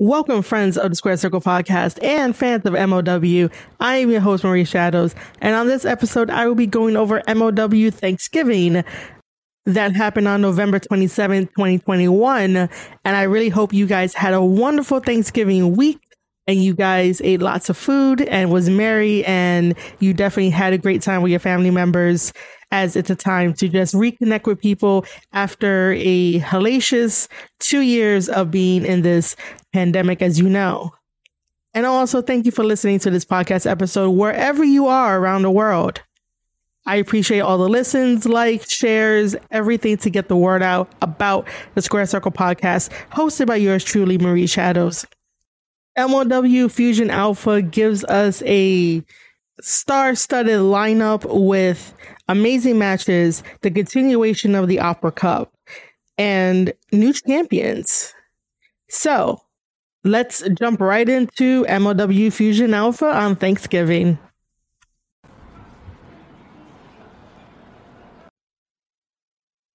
Welcome, friends of the Square Circle podcast and fans of MLW. I am your host, Marie Shadows, and on this episode, I will be going over MLW Thanksgiving that happened on November 27th, 2021. And I really hope you guys had a wonderful Thanksgiving week and you guys ate lots of food and was merry and you definitely had a great time with your family members as it's a time to just reconnect with people after a hellacious two years of being in this pandemic, as you know. And also, thank you for listening to this podcast episode wherever you are around the world. I appreciate all the listens, likes, shares, everything to get the word out about the Square Circle podcast, hosted by yours truly, Marie Shadows. MLW Fusion Alpha gives us a star studded lineup with amazing matches, the continuation of the Opera Cup, and new champions. So let's jump right into MLW Fusion Alpha on Thanksgiving.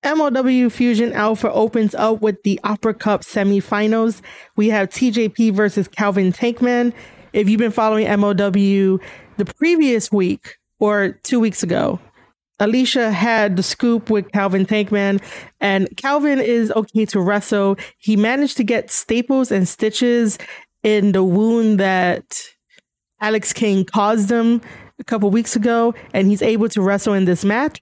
MLW Fusion Alpha opens up with the Opera Cup semifinals. We have TJP versus Calvin Tankman. If you've been following MLW the previous week or two weeks ago, Alicia had the scoop with Calvin Tankman, and Calvin is okay to wrestle. He managed to get staples and stitches in the wound that Alex Kane caused him a couple weeks ago, and he's able to wrestle in this match.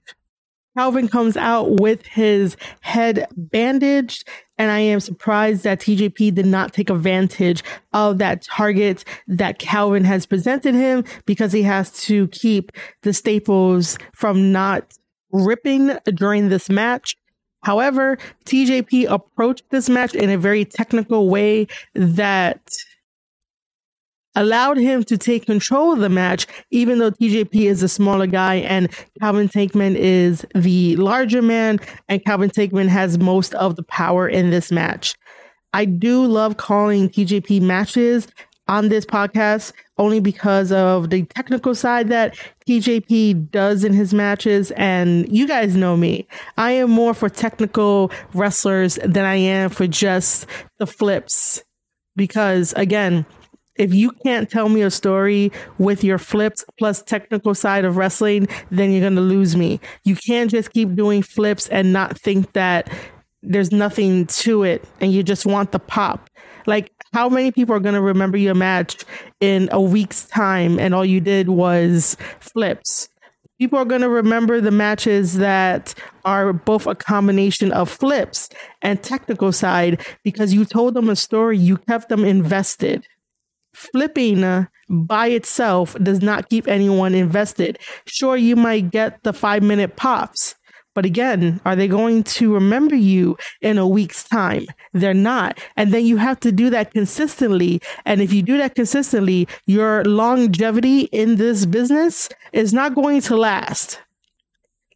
Calvin comes out with his head bandaged, and I am surprised that TJP did not take advantage of that target that Calvin has presented him because he has to keep the staples from not ripping during this match. However, TJP approached this match in a very technical way that allowed him to take control of the match, even though TJP is a smaller guy and Calvin Tankman is the larger man, and Calvin Tankman has most of the power in this match. I do love calling TJP matches on this podcast only because of the technical side that TJP does in his matches. And you guys know me. I am more for technical wrestlers than I am for just the flips. Because again, if you can't tell me a story with your flips plus technical side of wrestling, then you're going to lose me. You can't just keep doing flips and not think that there's nothing to it and you just want the pop. Like, how many people are going to remember your match in a week's time and all you did was flips? People are going to remember the matches that are both a combination of flips and technical side because you told them a story, you kept them invested flipping by itself does not keep anyone invested. Sure, you might get the five minute pops, but again, are they going to remember you in a week's time? They're not. And then you have to do that consistently. And if you do that consistently, your longevity in this business is not going to last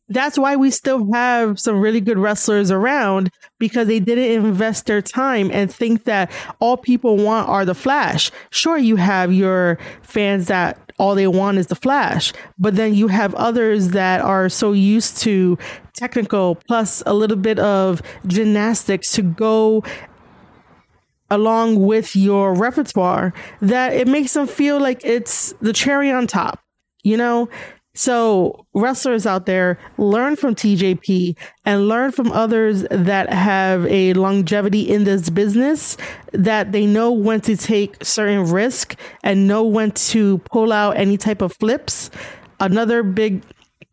that's why we still have some really good wrestlers around because they didn't invest their time and think that all people want are the flash. Sure, you have your fans that all they want is the flash, but then you have others that are so used to technical plus a little bit of gymnastics to go along with your repertoire that it makes them feel like it's the cherry on top. You know, so, wrestlers out there, learn from TJP and learn from others that have a longevity in this business that they know when to take certain risk and know when to pull out any type of flips. Another big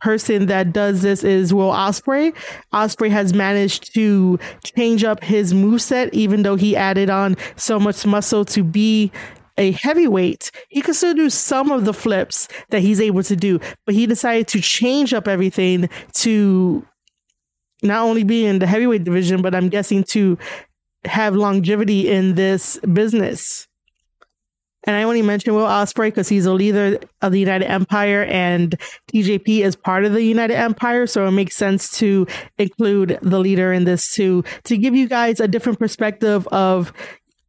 person that does this is Will Ospreay. Ospreay has managed to change up his move set, even though he added on so much muscle to be a heavyweight, he could still do some of the flips that he's able to do, but he decided to change up everything to not only be in the heavyweight division, but I'm guessing to have longevity in this business. And I only mention Will Ospreay because he's a leader of the United Empire and TJP is part of the United Empire. So it makes sense to include the leader in this too, to give you guys a different perspective of,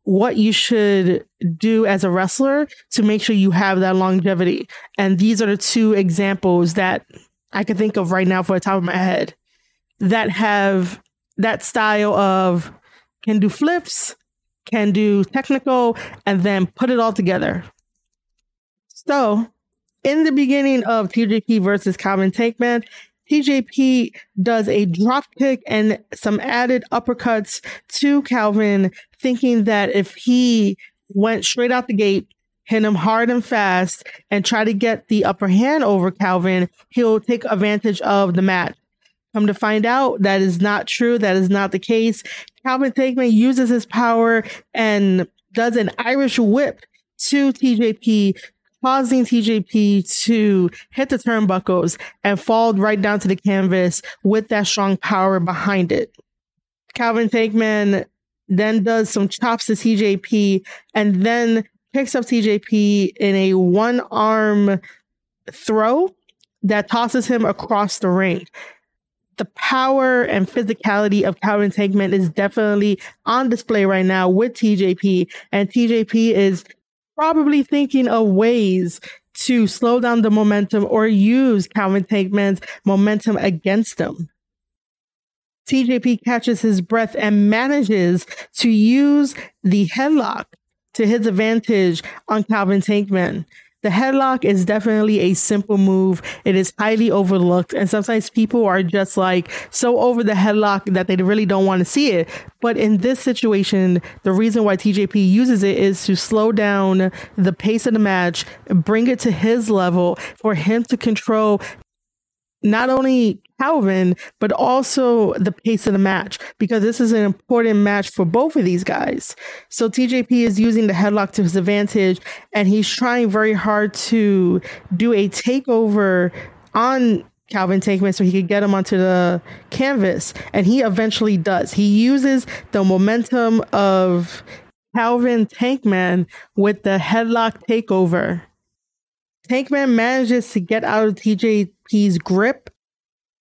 what you should do as a wrestler to make sure you have that longevity. And these are the two examples that I can think of right now for the top of my head that have that style of can do flips can do technical and then put it all together. So, in the beginning of TJP versus Calvin Tankman, TJP does a drop kick and some added uppercuts to Calvin, thinking that if he went straight out the gate, hit him hard and fast, and try to get the upper hand over Calvin, he'll take advantage of the match. Come to find out, that is not true. That is not the case. Calvin Tankman uses his power and does an Irish whip to TJP, causing TJP to hit the turnbuckles and fall right down to the canvas with that strong power behind it. Calvin Tankman then does some chops to TJP and then picks up TJP in a one arm throw that tosses him across the ring the power and physicality of Calvin Tankman is definitely on display right now with TJP, and TJP is probably thinking of ways to slow down the momentum or use Calvin Tankman's momentum against him. TJP catches his breath and manages to use the headlock to his advantage on Calvin Tankman. The headlock is definitely a simple move. It is highly overlooked. And sometimes people are just like so over the headlock that they really don't want to see it. But in this situation, the reason why TJP uses it is to slow down the pace of the match, bring it to his level for him to control not only Calvin, but also the pace of the match because this is an important match for both of these guys. So TJP is using the headlock to his advantage and he's trying very hard to do a takeover on Calvin Tankman so he could get him onto the canvas. And he eventually does. He uses the momentum of Calvin Tankman with the headlock takeover. Tankman manages to get out of TJP's grip.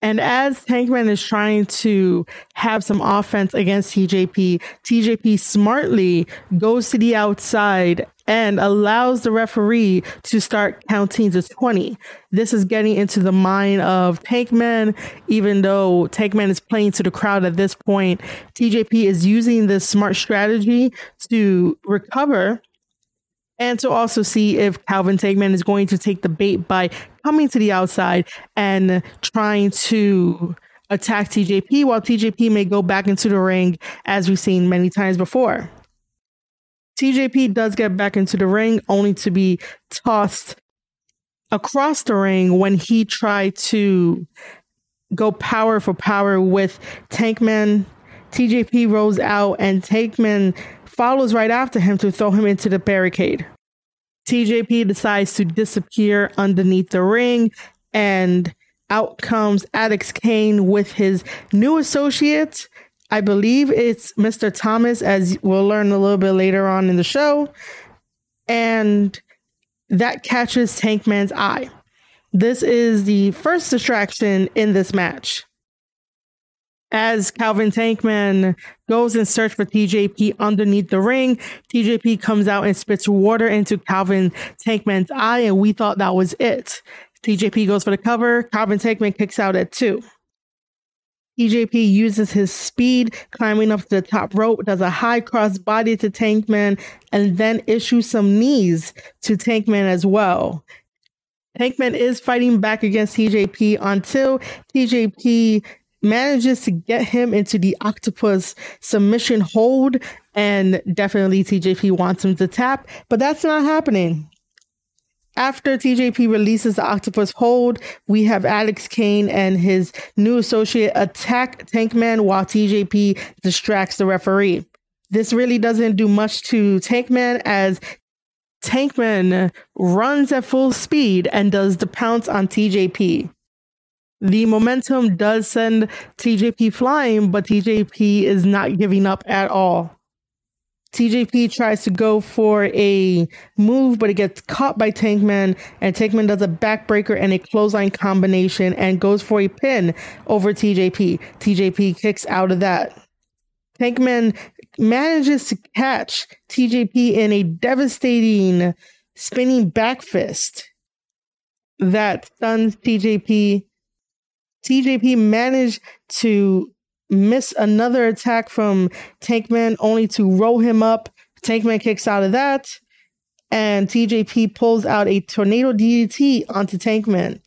And as Tankman is trying to have some offense against TJP, TJP smartly goes to the outside and allows the referee to start counting to 20. This is getting into the mind of Tankman, even though Tankman is playing to the crowd at this point. TJP is using this smart strategy to recover and to also see if Calvin Tankman is going to take the bait by coming to the outside and trying to attack TJP while TJP may go back into the ring as we've seen many times before. TJP does get back into the ring only to be tossed across the ring when he tried to go power for power with Tankman. TJP rolls out and Tankman follows right after him to throw him into the barricade. TJP decides to disappear underneath the ring, and out comes Alex Kane with his new associate. I believe it's Mr. Thomas, as we'll learn a little bit later on in the show. And that catches Tankman's eye. This is the first distraction in this match as Calvin Tankman goes in search for TJP underneath the ring. TJP comes out and spits water into Calvin Tankman's eye, and we thought that was it. TJP goes for the cover. Calvin Tankman kicks out at two. TJP uses his speed, climbing up to the top rope, does a high cross body to Tankman, and then issues some knees to Tankman as well. Tankman is fighting back against TJP until TJP manages to get him into the octopus submission hold, and definitely TJP wants him to tap, but that's not happening. After TJP releases the octopus hold, we have Alex Kane and his new associate attack Tankman while TJP distracts the referee. This really doesn't do much to Tankman as Tankman runs at full speed and does the pounce on TJP. The momentum does send TJP flying, but TJP is not giving up at all. TJP tries to go for a move, but it gets caught by Tankman, and Tankman does a backbreaker and a clothesline combination and goes for a pin over TJP. TJP kicks out of that. Tankman manages to catch TJP in a devastating spinning back fist that stuns TJP TJP managed to miss another attack from Tankman only to roll him up Tankman kicks out of that, and TJP pulls out a tornado DDT onto Tankman.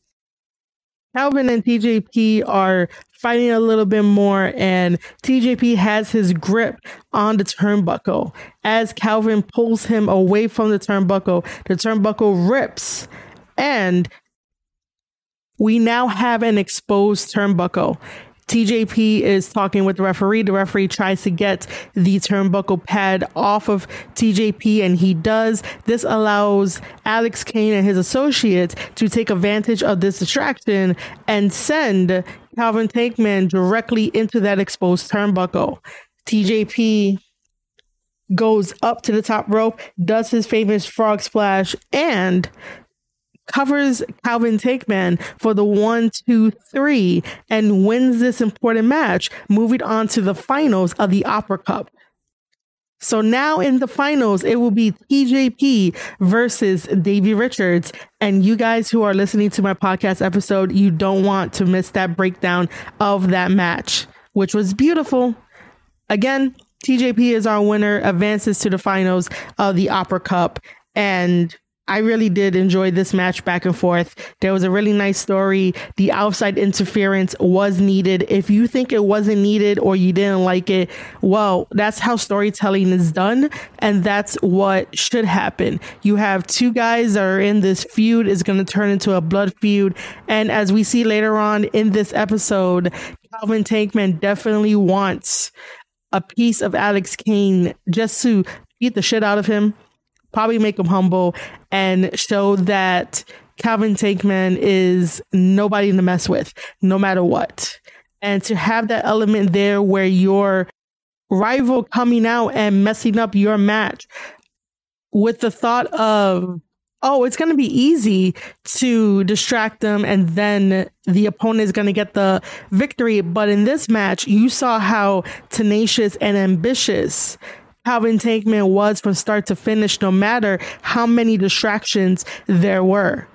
Calvin and TJP are fighting a little bit more, and TJP has his grip on the turnbuckle. As Calvin pulls him away from the turnbuckle, the turnbuckle rips, and we now have an exposed turnbuckle. TJP is talking with the referee. The referee tries to get the turnbuckle pad off of TJP, and he does. This allows Alex Kane and his associates to take advantage of this distraction and send Calvin Tankman directly into that exposed turnbuckle. TJP goes up to the top rope, does his famous frog splash, and covers Calvin Tankman for the one, two, three, and wins this important match, moving on to the finals of the Opera Cup. So now in the finals, it will be TJP versus Davey Richards. And you guys who are listening to my podcast episode, you don't want to miss that breakdown of that match, which was beautiful. Again, TJP is our winner, advances to the finals of the Opera Cup. And I really did enjoy this match back and forth. There was a really nice story. The outside interference was needed. If you think it wasn't needed or you didn't like it, well, that's how storytelling is done. And that's what should happen. You have two guys that are in this feud is going to turn into a blood feud. And as we see later on in this episode, Calvin Tankman definitely wants a piece of Alex Kane just to beat the shit out of him probably make him humble and show that Calvin Tankman is nobody to mess with, no matter what. And to have that element there where your rival coming out and messing up your match with the thought of, oh, it's going to be easy to distract them and then the opponent is going to get the victory. But in this match, you saw how tenacious and ambitious Calvin Tankman was from start to finish, no matter how many distractions there were.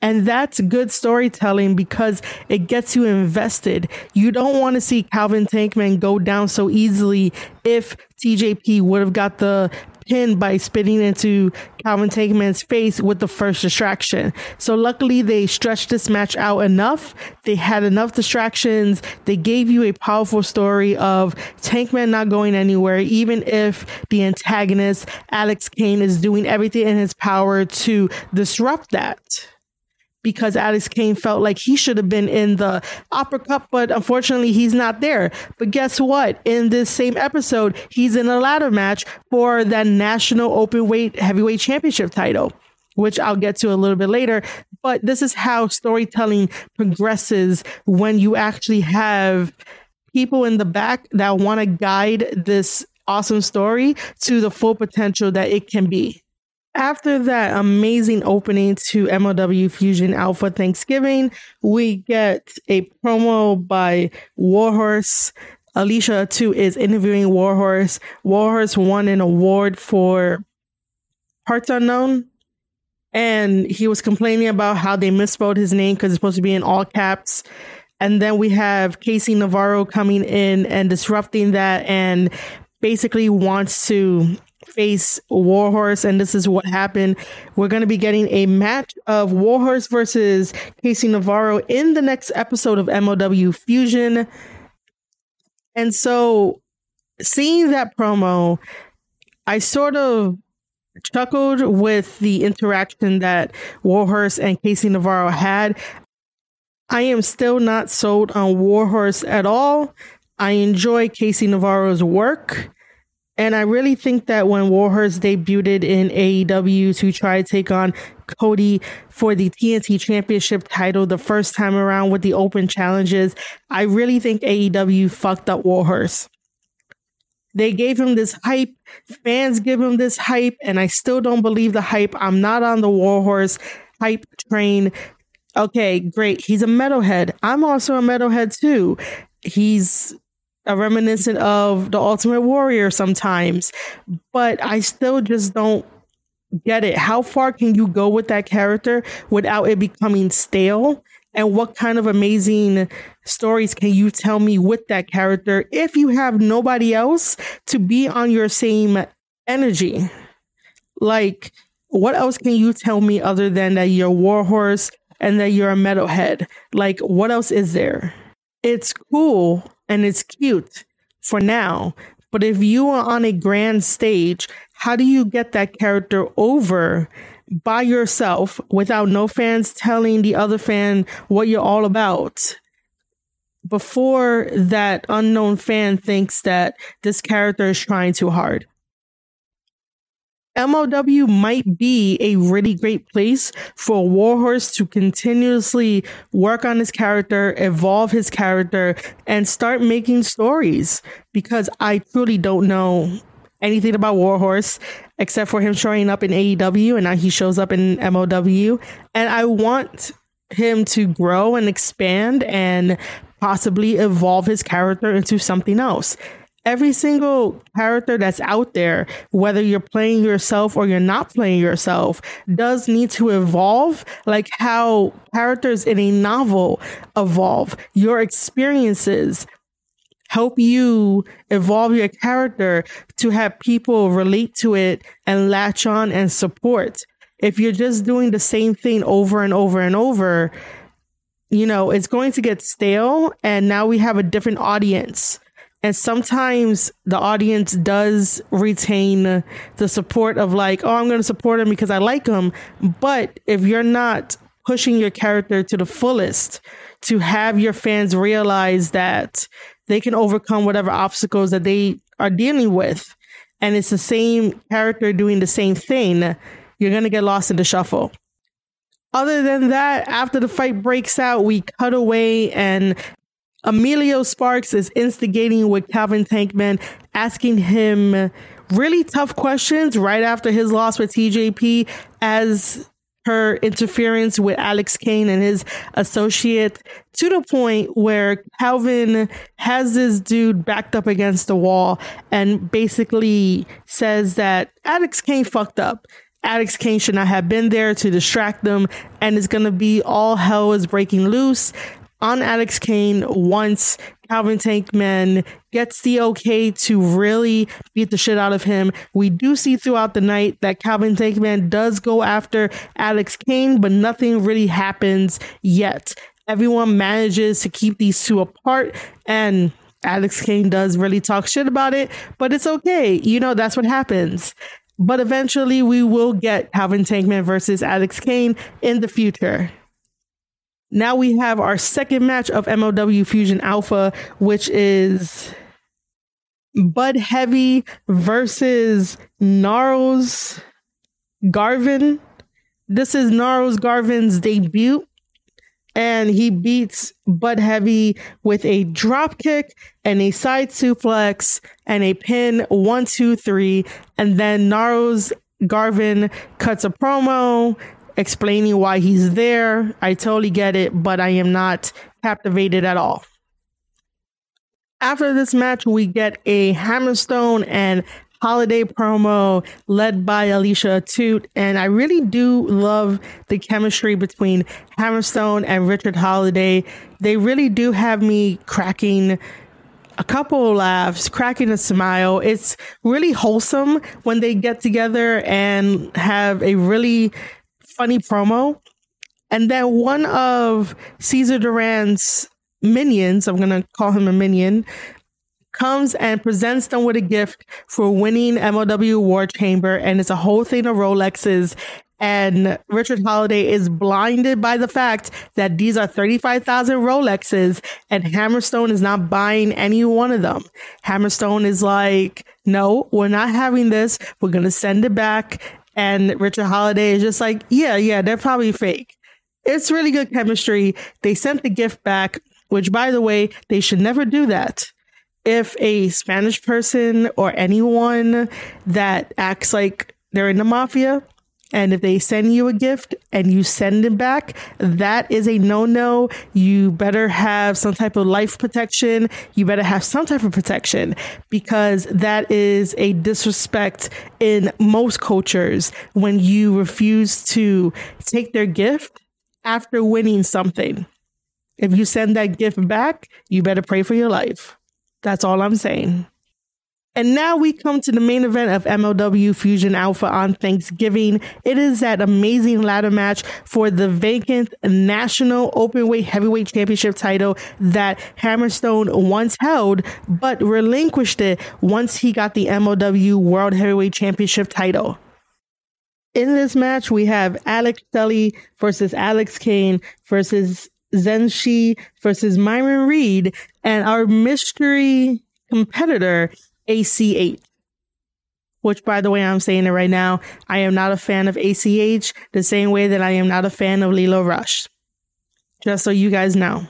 And that's good storytelling because it gets you invested. You don't want to see Calvin Tankman go down so easily if TJP would have got the pin by spitting into Calvin Tankman's face with the first distraction. So luckily they stretched this match out enough. They had enough distractions. They gave you a powerful story of Tankman not going anywhere, even if the antagonist, Alex Kane, is doing everything in his power to disrupt that because Alex Kane felt like he should have been in the Opera Cup, but unfortunately he's not there. But guess what? In this same episode, he's in a ladder match for that national open weight heavyweight championship title. Which I'll get to a little bit later. But this is how storytelling progresses when you actually have people in the back that want to guide this awesome story to the full potential that it can be. After that amazing opening to MLW Fusion Alpha Thanksgiving, we get a promo by Warhorse. Alicia Atout is interviewing Warhorse. Warhorse won an award for Parts Unknown, and he was complaining about how they misspelled his name because it's supposed to be in all caps. And then we have Casey Navarro coming in and disrupting that and basically wants to face Warhorse, and this is what happened. We're going to be getting a match of Warhorse versus Casey Navarro in the next episode of MLW Fusion. And so, seeing that promo, I sort of chuckled with the interaction that Warhorse and Casey Navarro had. I am still not sold on Warhorse at all. I enjoy Casey Navarro's work. And I really think that when Warhorse debuted in AEW to try to take on Cody for the TNT Championship title the first time around with the open challenges, I really think AEW fucked up Warhorse. They gave him this hype. Fans give him this hype, and I still don't believe the hype. I'm not on the Warhorse hype train. Okay, great. He's a metalhead. I'm also a metalhead too. He's a reminiscent of the Ultimate Warrior sometimes, but I still just don't get it. How far can you go with that character without it becoming stale? And what kind of amazing stories can you tell me with that character if you have nobody else to be on your same energy. Like, what else can you tell me other than that you're a warhorse and that you're a metalhead? Like, what else is there? It's cool and it's cute for now. But if you are on a grand stage, how do you get that character over by yourself without no fans telling the other fan what you're all about? Before that unknown fan thinks that this character is trying too hard. MLW might be a really great place for Warhorse to continuously work on his character, evolve his character, and start making stories because I truly don't know anything about Warhorse except for him showing up in AEW and now he shows up in MLW. And I want him to grow and expand and possibly evolve his character into something else every single character that's out there, whether you're playing yourself or you're not playing yourself, does need to evolve, like how characters in a novel evolve. Your experiences help you evolve your character to have people relate to it and latch on and support. If you're just doing the same thing over and over and over, you know, it's going to get stale. And now we have a different audience and sometimes the audience does retain the support of like, oh, I'm going to support him because I like him. But if you're not pushing your character to the fullest to have your fans realize that they can overcome whatever obstacles that they are dealing with, and it's the same character doing the same thing, you're going to get lost in the shuffle. Other than that, after the fight breaks out, we cut away and Emilio Sparks is instigating with Calvin Tankman, asking him really tough questions right after his loss with TJP as her interference with Alex Kane and his associate to the point where Calvin has this dude backed up against the wall and basically says that Alex Kane fucked up. Alex Kane should not have been there to distract them, and it's gonna be all hell is breaking loose on Alex Kane once Calvin Tankman gets the okay to really beat the shit out of him. We do see throughout the night that Calvin Tankman does go after Alex Kane, but nothing really happens yet. Everyone manages to keep these two apart and Alex Kane does really talk shit about it, but it's okay. You know, that's what happens. But eventually we will get Calvin Tankman versus Alex Kane in the future. Now we have our second match of MLW Fusion Alpha, which is Bud Heavy versus Gnarls Garvin. This is Gnarls Garvin's debut, and he beats Bud Heavy with a drop kick and a side suplex and a pin one, two, three. And then Gnarls Garvin cuts a promo explaining why he's there. I totally get it, but I am not captivated at all. After this match, we get a Hammerstone and Holliday promo led by Alicia Atout. And I really do love the chemistry between Hammerstone and Richard Holliday. They really do have me cracking a couple of laughs, cracking a smile. It's really wholesome when they get together and have a really funny promo. And then one of Cesar Duran's minions, I'm going to call him a minion, comes and presents them with a gift for winning MLW War Chamber. And it's a whole thing of Rolexes. And Richard Holliday is blinded by the fact that these are 35,000 Rolexes and Hammerstone is not buying any one of them. Hammerstone is like, no, we're not having this. We're going to send it back and Richard Holliday is just like, yeah, yeah, they're probably fake. It's really good chemistry. They sent the gift back, which, by the way, they should never do that. If a Spanish person or anyone that acts like they're in the mafia and if they send you a gift and you send it back, that is a no no. You better have some type of life protection. You better have some type of protection because that is a disrespect in most cultures when you refuse to take their gift after winning something. If you send that gift back, you better pray for your life. That's all I'm saying. And now we come to the main event of MLW Fusion Alpha on Thanksgiving. It is that amazing ladder match for the vacant national openweight heavyweight championship title that Hammerstone once held, but relinquished it once he got the MLW World Heavyweight Championship title. In this match, we have Alex Shelley versus Alex Kane versus Zenshi versus Myron Reed and our mystery competitor ACH. Which, by the way, I'm saying it right now. I am not a fan of ACH the same way that I am not a fan of Lio Rush. Just so you guys know.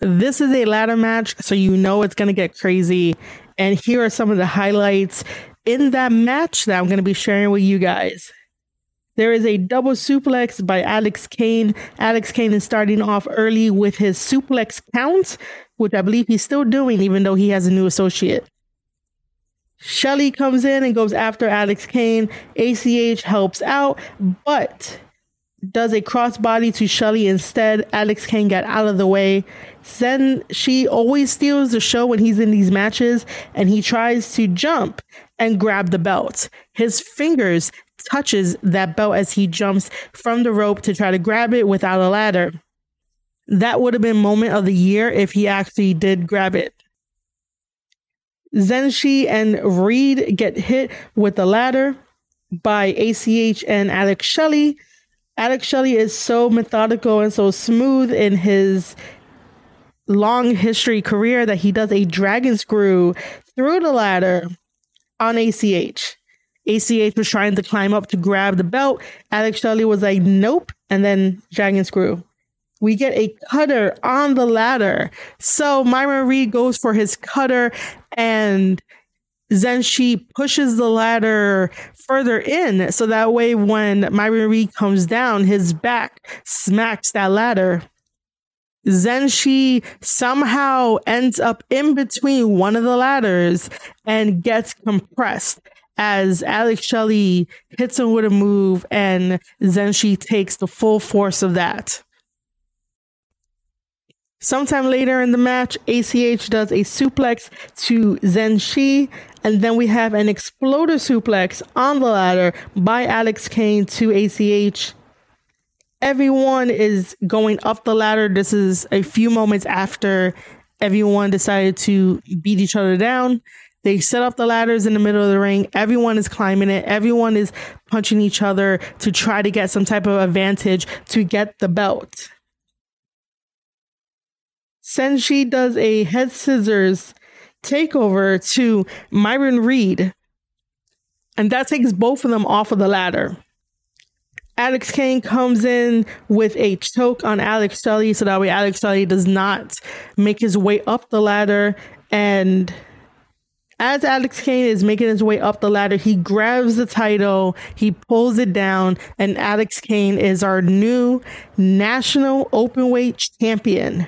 This is a ladder match, so you know it's going to get crazy. And here are some of the highlights in that match that I'm going to be sharing with you guys. There is a double suplex by Alex Kane. Alex Kane is starting off early with his suplex count, which I believe he's still doing, even though he has a new associate. Shelley comes in and goes after Alex Kane. ACH helps out, but does a crossbody to Shelley instead. Alex Kane got out of the way. Zenshi always steals the show when he's in these matches and he tries to jump and grab the belt. His fingers touches that belt as he jumps from the rope to try to grab it without a ladder. That would have been moment of the year if he actually did grab it. Zenshi and Reed get hit with the ladder by ACH and Alex Shelley. Alex Shelley is so methodical and so smooth in his long history career that he does a dragon screw through the ladder on ACH. ACH was trying to climb up to grab the belt. Alex Shelley was like, nope. And then dragon screw. We get a cutter on the ladder. So Myron Reed goes for his cutter and Zenshi pushes the ladder further in. So that way, when Myron Reed comes down, his back smacks that ladder. Zenshi somehow ends up in between one of the ladders and gets compressed as Alex Shelley hits him with a move, and then she takes the full force of that. Sometime later in the match, ACH does a suplex to Zenshi, and then we have an exploder suplex on the ladder by Alex Kane to ACH. Everyone is going up the ladder. This is a few moments after everyone decided to beat each other down. They set up the ladders in the middle of the ring. Everyone is climbing it. Everyone is punching each other to try to get some type of advantage to get the belt. Zenshi does a head scissors takeover to Myron Reed, and that takes both of them off of the ladder. Alex Kane comes in with a choke on Alex Shelley, so that way Alex Shelley does not make his way up the ladder. And as Alex Kane is making his way up the ladder, he grabs the title, he pulls it down, and Alex Kane is our new national openweight champion.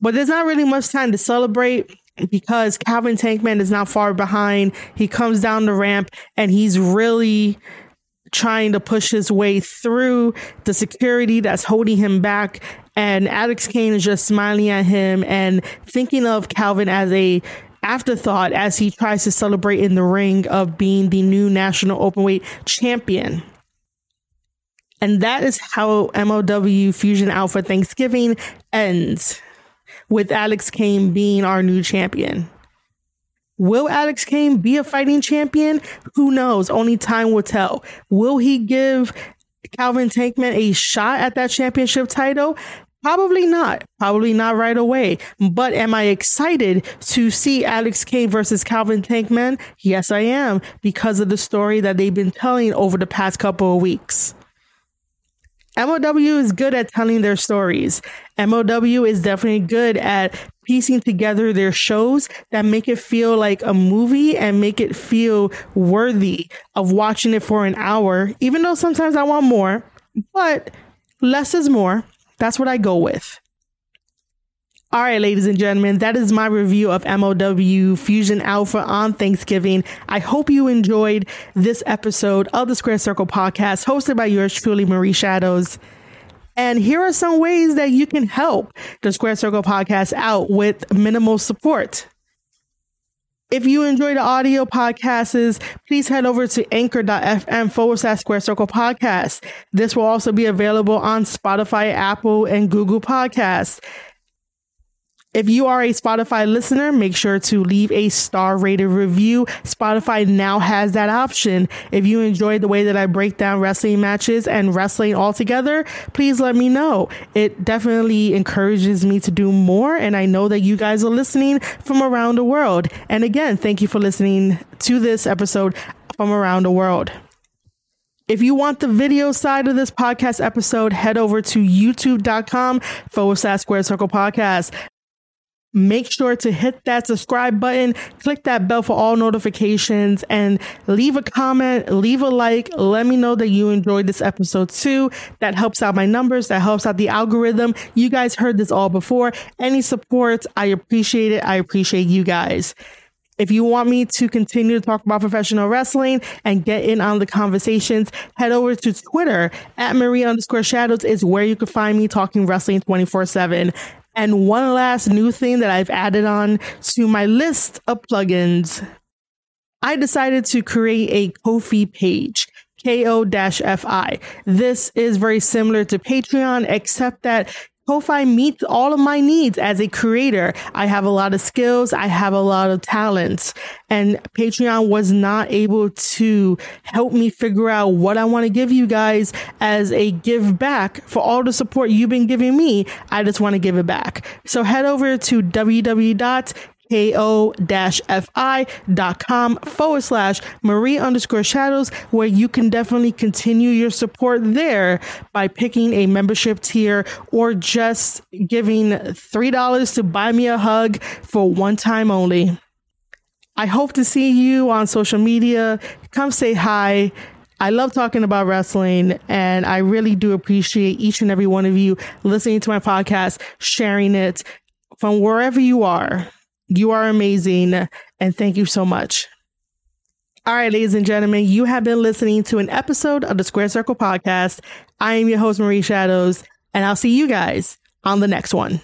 But there's not really much time to celebrate because Calvin Tankman is not far behind. He comes down the ramp and he's really trying to push his way through the security that's holding him back. And Alex Kane is just smiling at him and thinking of Calvin as a afterthought as he tries to celebrate in the ring of being the new national openweight champion. And that is how MLW Fusion Alpha Thanksgiving ends with Alex Kane being our new champion. Will Alex Kane be a fighting champion? Who knows? Only time will tell. Will he give Calvin Tankman a shot at that championship title? Probably not. Probably not right away. But am I excited to see Alex Kane versus Calvin Tankman? Yes, I am because of the story that they've been telling over the past couple of weeks. MLW is good at telling their stories. MLW is definitely good at piecing together their shows that make it feel like a movie and make it feel worthy of watching it for an hour, even though sometimes I want more, but less is more. That's what I go with. All right, ladies and gentlemen, that is my review of MLW Fusion Alpha on Thanksgiving. I hope you enjoyed this episode of the Square Circle podcast hosted by yours truly, Marie Shadows. And here are some ways that you can help the Square Circle podcast out with minimal support. If you enjoy the audio podcasts, please head over to anchor.fm forward slash square circle podcast. This will also be available on Spotify, Apple, and Google Podcasts. If you are a Spotify listener, make sure to leave a star rated review. Spotify now has that option. If you enjoy the way that I break down wrestling matches and wrestling altogether, please let me know. It definitely encourages me to do more. And I know that you guys are listening from around the world. And again, thank you for listening to this episode from around the world. If you want the video side of this podcast episode, head over to youtube.com forward slash square circle podcast. Make sure to hit that subscribe button, click that bell for all notifications, and leave a comment, leave a like. Let me know that you enjoyed this episode too. That helps out my numbers, that helps out the algorithm. You guys heard this all before. Any support, I appreciate it. I appreciate you guys. If you want me to continue to talk about professional wrestling and get in on the conversations, head over to Twitter at Marie underscore shadows is where you can find me talking wrestling 24 7. And one last new thing that I've added on to my list of plugins. I decided to create a Ko-fi page. KO-FI. This is very similar to Patreon, except that Ko-Fi meets all of my needs as a creator. I have a lot of skills. I have a lot of talents and Patreon was not able to help me figure out what I want to give you guys as a give back for all the support you've been giving me. I just want to give it back. So head over to www ko-fi.com forward slash Marie underscore shadows, where you can definitely continue your support there by picking a membership tier or just giving $3 to buy me a hug for one time only. I hope to see you on social media. Come say hi. I love talking about wrestling and I really do appreciate each and every one of you listening to my podcast, sharing it from wherever you are. You are amazing and thank you so much. All right, ladies and gentlemen, you have been listening to an episode of the Square Circle podcast. I am your host, Marie Shadows, and I'll see you guys on the next one.